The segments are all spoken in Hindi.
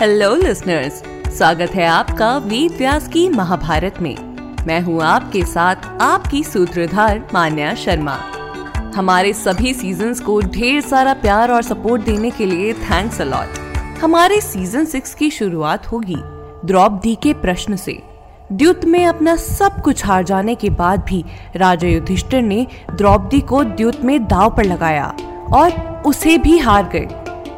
Hello listeners स्वागत है आपका वेद व्यास की महाभारत में। मैं हूँ आपके साथ आपकी सूत्रधार मान्या शर्मा। हमारे सभी सीजन्स को ढेर सारा प्यार और सपोर्ट देने के लिए थैंक्स अलॉट हमारे सीज़न सिक्स की शुरुआत होगी द्रौपदी के प्रश्न से। द्युत में अपना सब कुछ हार जाने के बाद भी राजा युधिष्ठिर ने द्रौपदी को द्युत में दाव पर लगाया और उसे भी हार गए।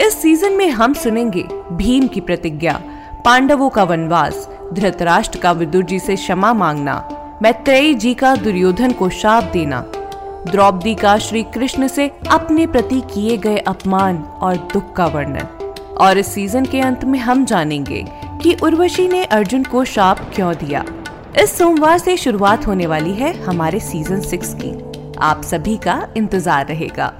इस सीज़न में हम सुनेंगे भीम की प्रतिज्ञा, पांडवों का वनवास, धृतराष्ट्र का विदुर जी से क्षमा मांगना, मैत्रेयी जी का दुर्योधन को शाप देना, द्रौपदी का श्री कृष्ण से अपने प्रति किए गए अपमान और दुख का वर्णन। और इस सीज़न के अंत में हम जानेंगे कि उर्वशी ने अर्जुन को शाप क्यों दिया। इस सोमवार से शुरुआत होने वाली है हमारे सीज़न सिक्स की। आप सभी का इंतज़ार रहेगा।